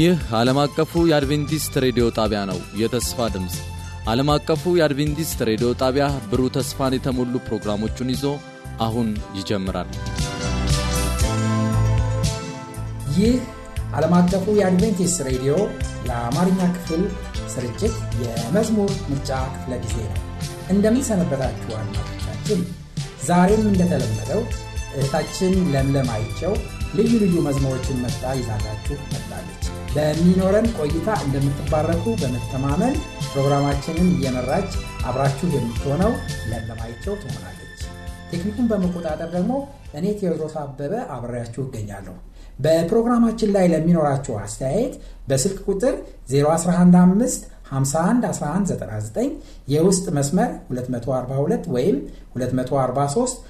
ይህ ዓለም አቀፉ የአድቬንቲስት ሬዲዮ ጣቢያ ነው። የተስፋ ድምፅ ዓለም አቀፉ የአድቬንቲስት ሬዲዮ ጣቢያ ብሩህ ተስፋን የተሞሉ ፕሮግራሞቹን ይዞ አሁን ይጀምራል። ይህ ዓለም አቀፉ የአድቬንቲስት ሬዲዮ የአማርኛ ክፍል ስርጭት የመዝሙር ምርጫ ክፍለ ጊዜ ነው። እንደምን ሰነበታችሁ አድማጮቻችን። ዛሬም እንደተለመደው እህታችን ለምለም አይቸው ልዩ ልዩ መዝሙሮችን መጣ ይዛላችሁ መጣለች። በሚኖረን ቆይታ እንደምትባረኩ በመተማመን ፕሮግራማችንን እየመራች አብራችሁ የምትሆነው ለምለም አይቸው ትሆናለች። ቴክኒኩን በመቆጣጠር ደግሞ እኔ ቴዎድሮስ አበበ አብሬያችሁ እገኛለሁ። በፕሮግራማችን ላይ ለሚኖራችሁ አስተያየት በስልክ ቁጥር 0115 51 1199 የውስጥ መስመር 242 ወይም 243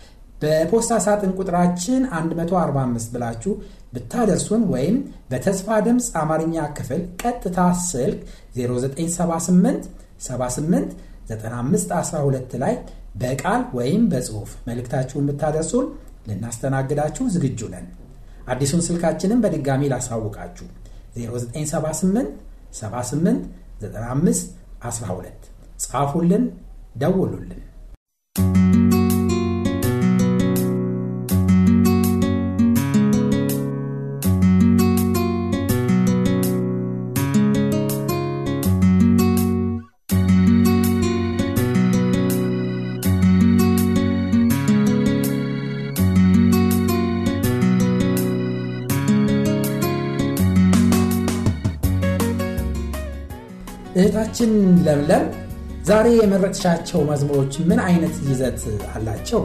በፖስታ ሳጥን ቁጥራችን 145 ብላችሁ ብታደርሱን ወይም በተስፋ ድምፅ አማርኛ ክፍል ቀጥታ ስልክ 0978 78 9512 ላይ በቃል ወይም በጽሑፍ መልእክታችሁን ብታደርሱን ልናስተናግዳችሁ ዝግጁ ነን። አዲሱን ስልካችንን በድጋሚ ላሳውቃችሁ 0978 78 95 12 ጻፉልን፣ ደውሉልን። እህታችን ለምለም ዛሬ የመረጥሻቸው መዝሙሮች ምን አይነት ይዘት አላቸው?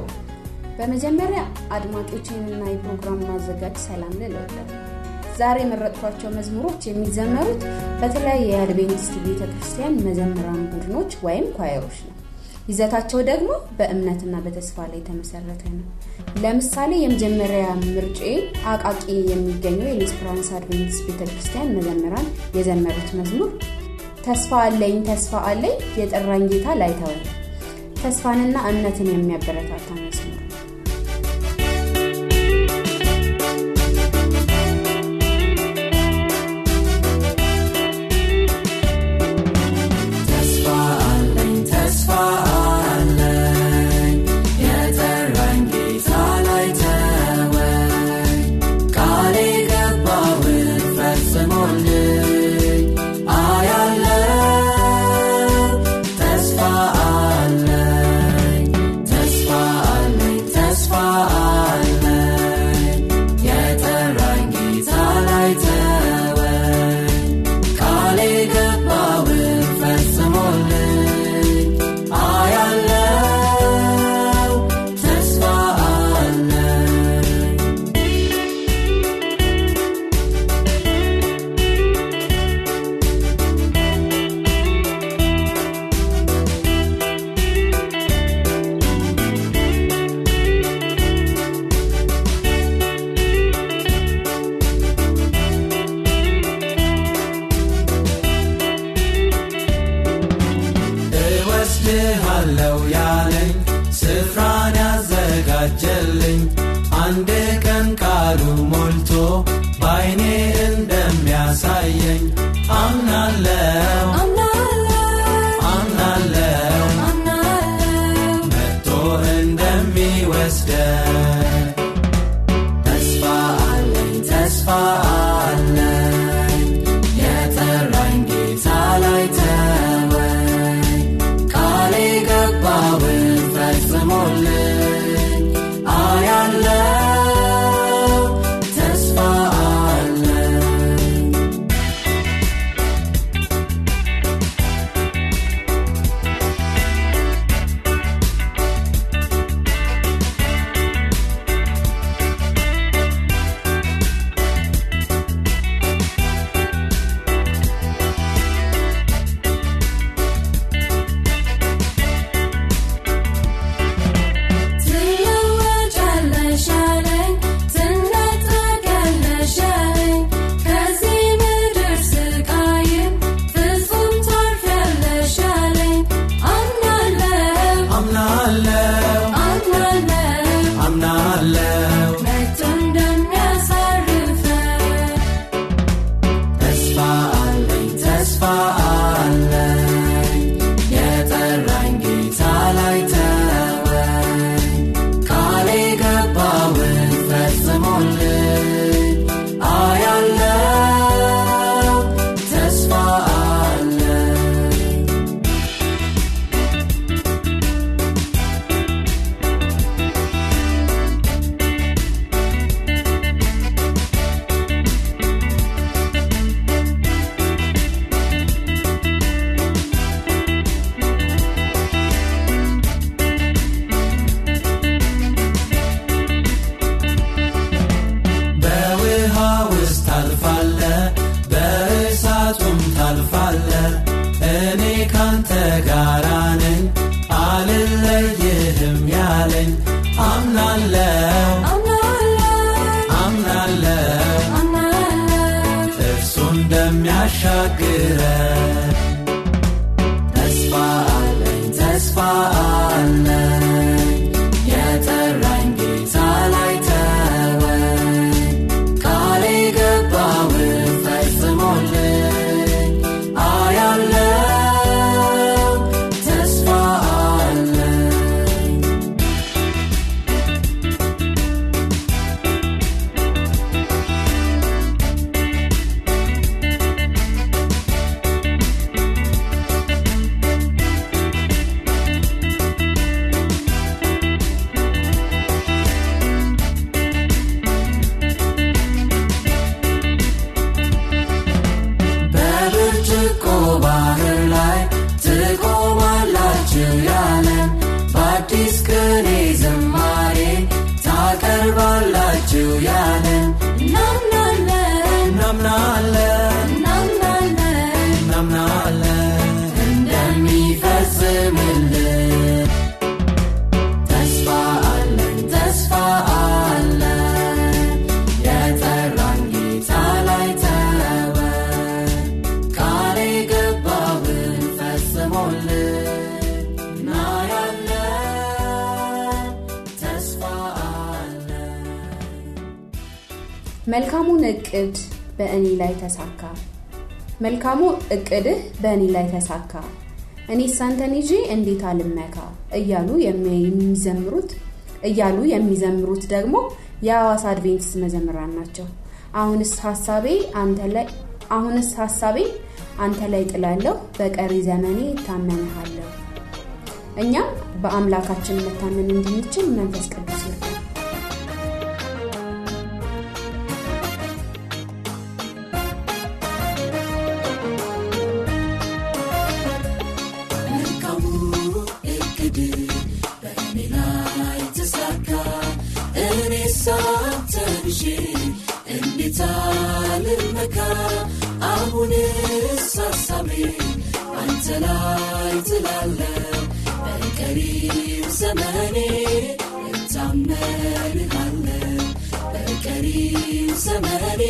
በመጀመሪያ አድማጮችንና የፕሮግራም ማዘጋጅ ሰላም ልል ዛሬ የመረጥኳቸው መዝሙሮች የሚዘመሩት በተለያየ የአድቬንቲስት ቤተ ክርስቲያን መዘምራን ቡድኖች ወይም ኳየሮች ነው። ይዘታቸው ደግሞ በእምነትና በተስፋ ላይ የተመሰረተ ነው። ለምሳሌ የመጀመሪያ ምርጬ አቃቂ የሚገኘው የሌስፕራንስ አድቬንቲስት ቤተ ክርስቲያን መዘምራን የዘመሩት መዝሙር ተስፋ አለኝ ተስፋ አለኝ የጠራኝ ጌታ ላይተወኝ። ተስፋንና እምነትን የሚያበረታታ መዝሙር መልካሙን እቅድ በእኔ ላይ ተሳካ። መልካሙ እቅድህ በእኔ ላይ ተሳካ። እኔ ሳንተን ይዤ እንዴት አልመካ? እያሉ የሚ- የሚዘምሩት እያሉ የሚዘምሩት ደግሞ የሐዋሳ አድቬንቲስት መዘምራን ናቸው። አሁንስ ሀሳቤ አንተ ላይ አሁንስ ሀሳቤ አንተ ላይ ጥላለሁ በቀሪ ዘመኔ እታመንሃለሁ። እኛም በአምላካችን መታመን እንድንችል መንፈስ ቅዱስ ይርዳል አሁንስ ሀሳቤ አንተ ላይ ትላለው በቀሪው ዘመኔ እታመንሃለው በቀሪው ዘመኔ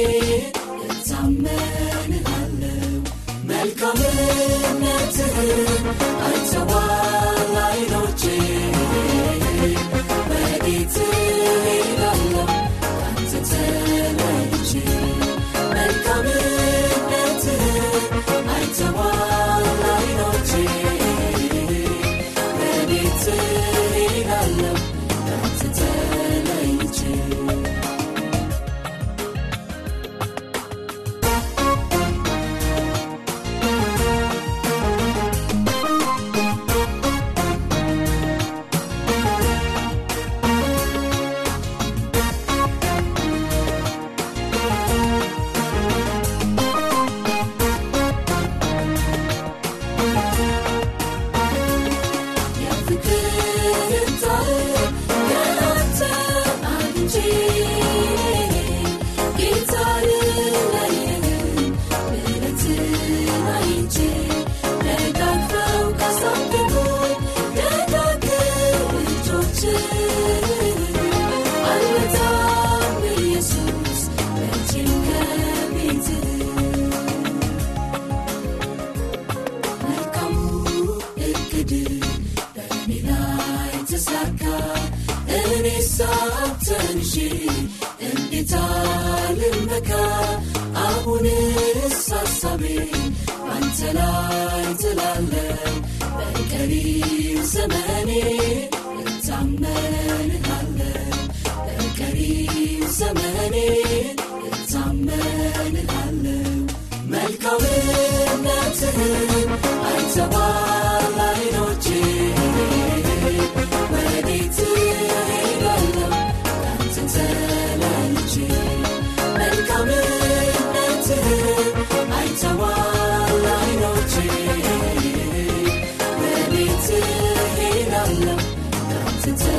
since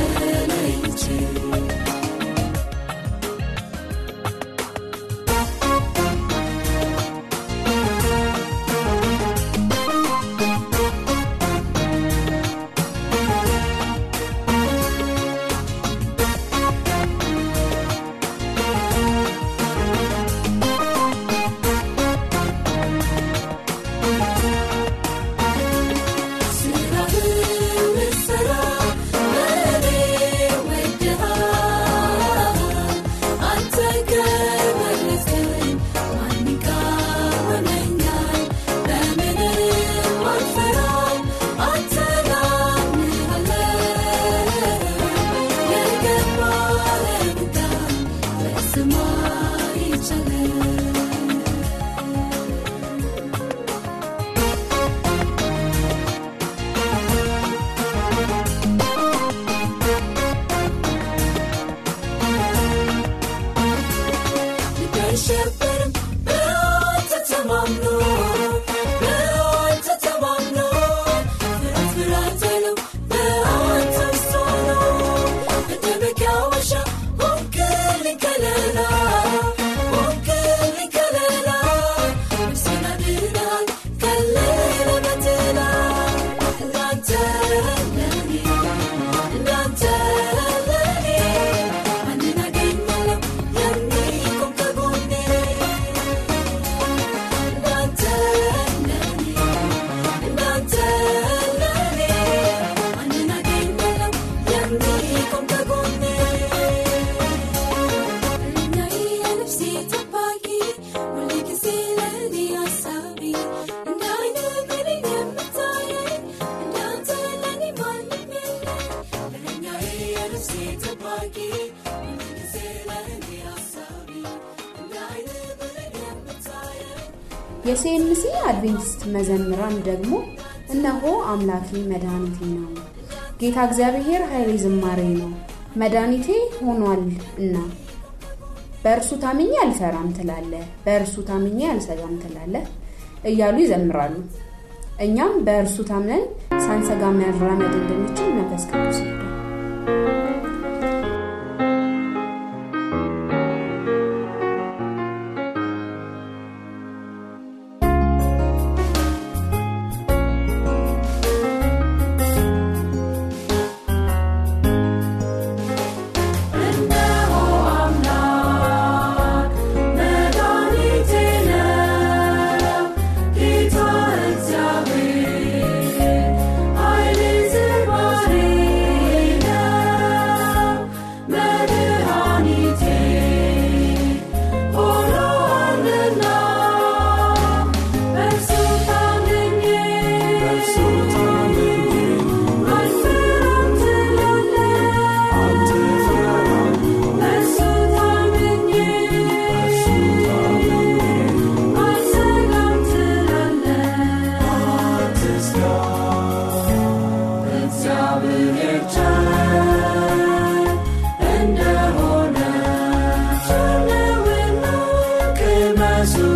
የሲኤምሲ አድቬንቲስት መዘምራን ደግሞ እነሆ አምላኬ መድኃኒቴ ነው፣ ጌታ እግዚአብሔር ኃይሌ ዝማሬ ነው፣ መድኃኒቴ ሆኗል እና በእርሱ ታምኜ አልፈራም ትላለ፣ በእርሱ ታምኜ አልሰጋም ትላለ እያሉ ይዘምራሉ። እኛም በእርሱ ታምነን ሳንሰጋ መራመድ እንድንችል መንፈስ ቅዱስ ይርዳል። Jesus.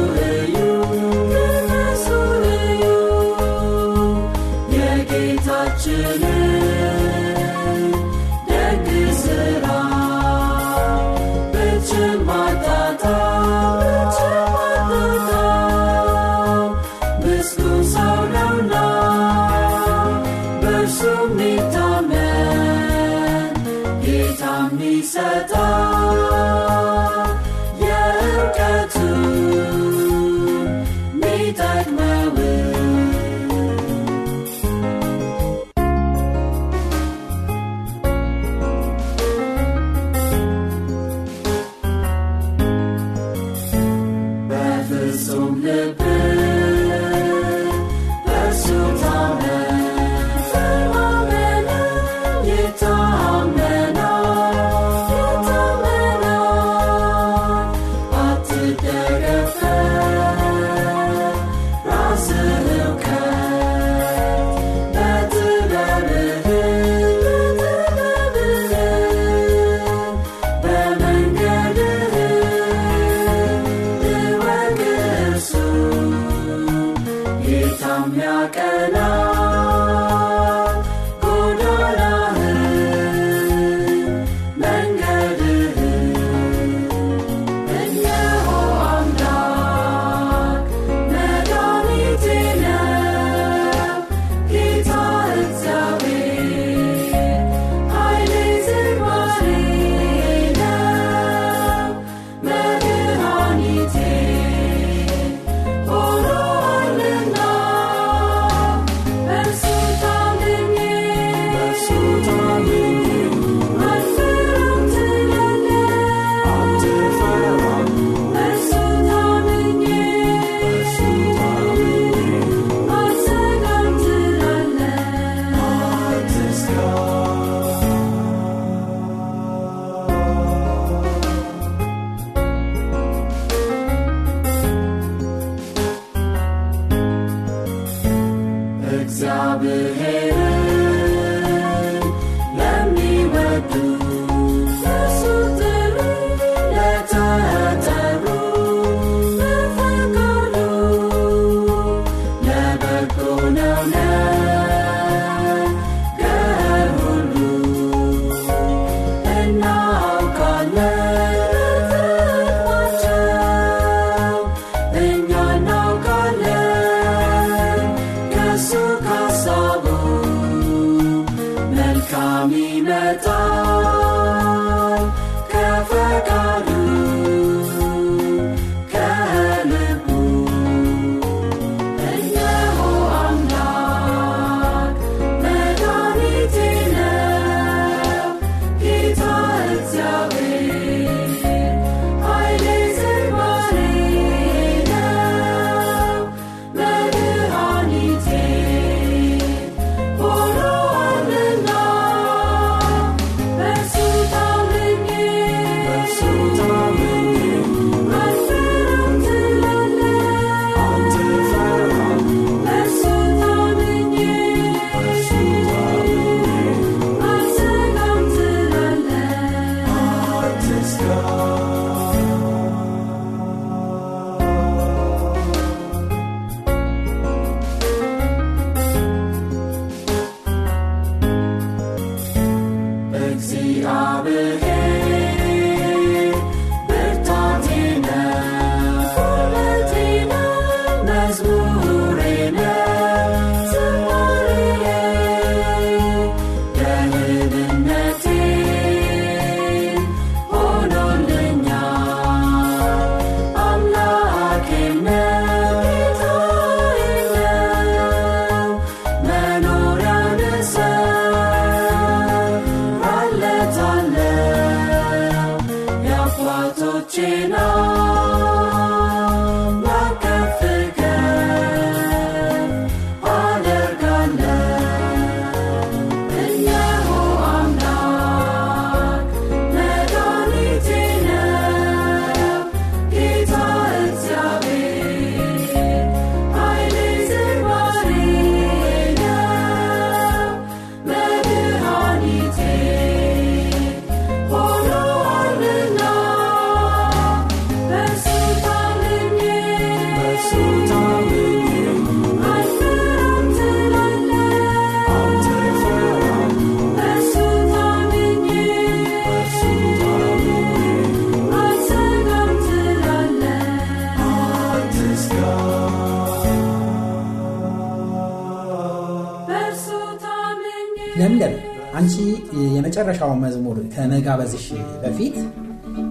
ከመጋበዝሽ በፊት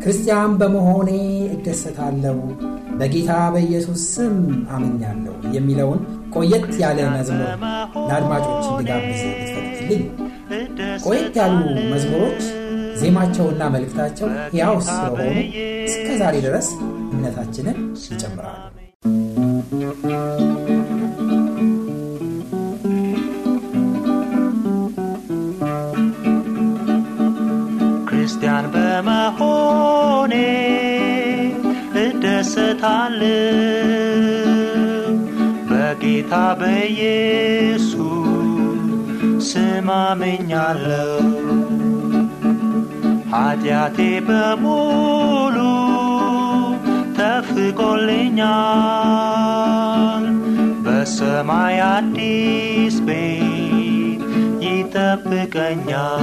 ክርስቲያን በመሆኔ እደሰታለሁ፣ በጌታ በኢየሱስ ስም አምኛለሁ የሚለውን ቆየት ያለ መዝሙር ለአድማጮች እንድጋብዝ ብትፈቅድልኝ። ቆየት ያሉ መዝሙሮች ዜማቸውና መልእክታቸው ሕያው ስለሆኑ እስከ ዛሬ ድረስ እምነታችንን ይጨምራሉ። እሞታለሁ በጌታ በኢየሱስ ስማምኛለሁ። ኃጢአቴ በሙሉ ተፍቆልኛል። በሰማይ አዲስ ቤት ይጠብቀኛል።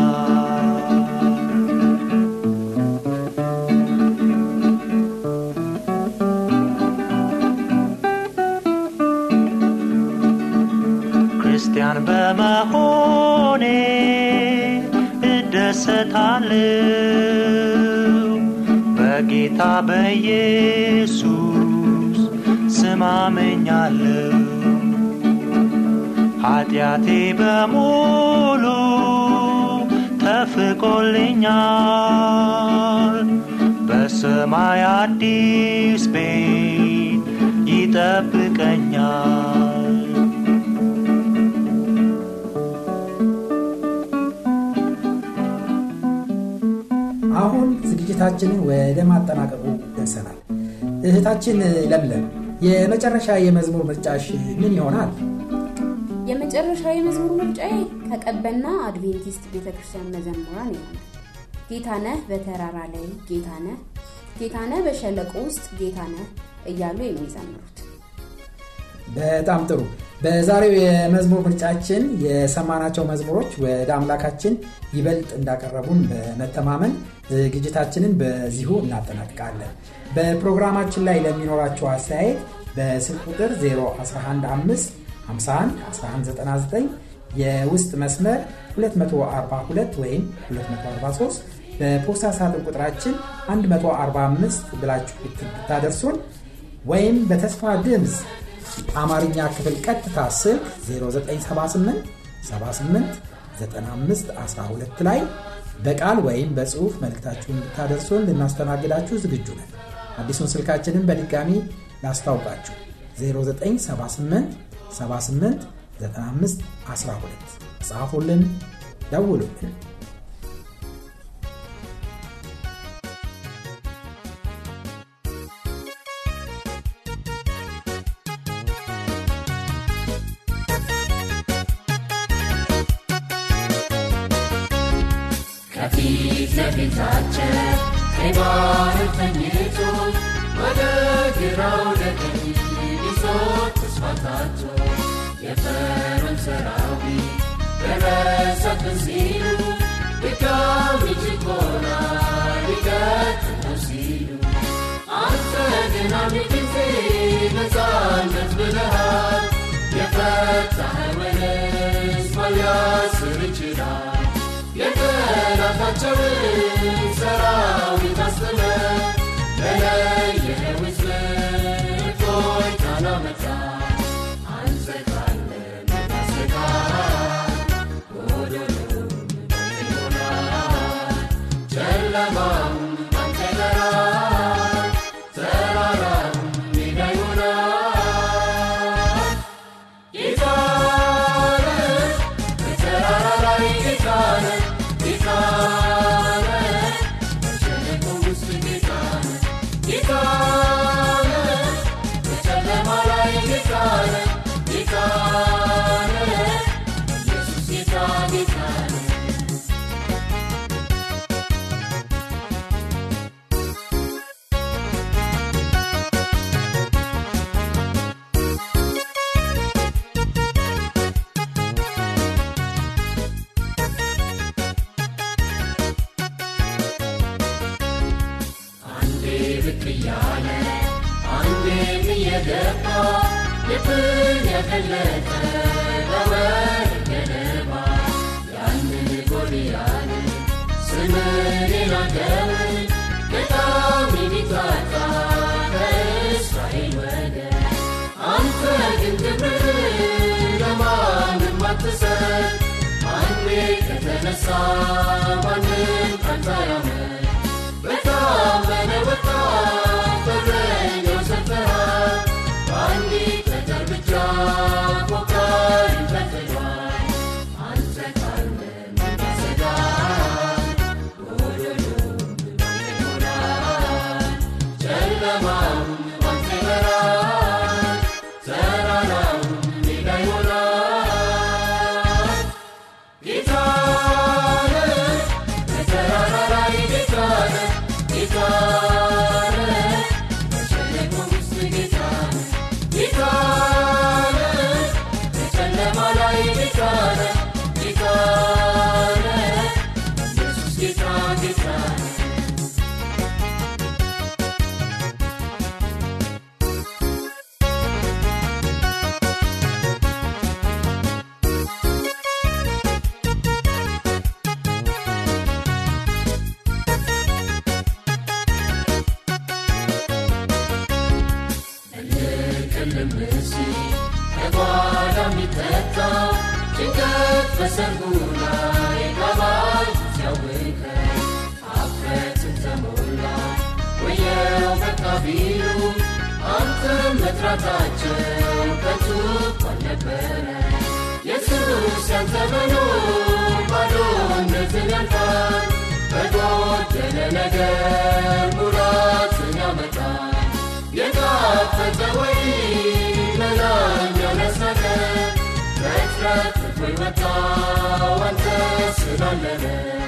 በመሆኔ እደሰታለሁ። በጌታ በኢየሱስ ስም ኃጢአቴ በሙሉ ተፍቆልኛል። በሰማይ አዲስ ቤት ይጠብ ዝግጅታችንን ወደ ማጠናቀቁ ደርሰናል። እህታችን ለምለም የመጨረሻ የመዝሙር ምርጫሽ ምን ይሆናል? የመጨረሻ የመዝሙር ምርጫዬ ከቀበና አድቬንቲስት ቤተክርስቲያን መዘምራን ይሆናል። ጌታነህ በተራራ ላይ ጌታነህ፣ ጌታነህ በሸለቆ ውስጥ ጌታነህ እያሉ የሚዘምሩት በጣም ጥሩ። በዛሬው የመዝሙር ምርጫችን የሰማናቸው መዝሙሮች ወደ አምላካችን ይበልጥ እንዳቀረቡን በመተማመን ዝግጅታችንን በዚሁ እናጠናቅቃለን። በፕሮግራማችን ላይ ለሚኖራቸው አስተያየት በስልክ ቁጥር 0115511199 የውስጥ መስመር 242 ወይም 243 በፖስታ ሳጥን ቁጥራችን 145 ብላችሁ ብታደርሱን ወይም በተስፋ ድምፅ አማርኛ ክፍል ቀጥታ ስልክ 0978 78 95 12 ላይ በቃል ወይም በጽሁፍ መልእክታችሁን ብታደርሱን ልናስተናግዳችሁ ዝግጁ ነን። አዲሱን ስልካችንን በድጋሚ ላስታውቃችሁ 0978 78 95 12 ጻፉልን፣ ደውሉልን። sorry. Panamá. በሰርጉ ላይ ጋባዥ ሲያውከ አፍረትን ተሞላ ወየው በቃ ቢሉ አንተን መጥራታቸው ከንቱ እንኳን ነበረ። ኢየሱስ ያንተ We a door, and this is the limit.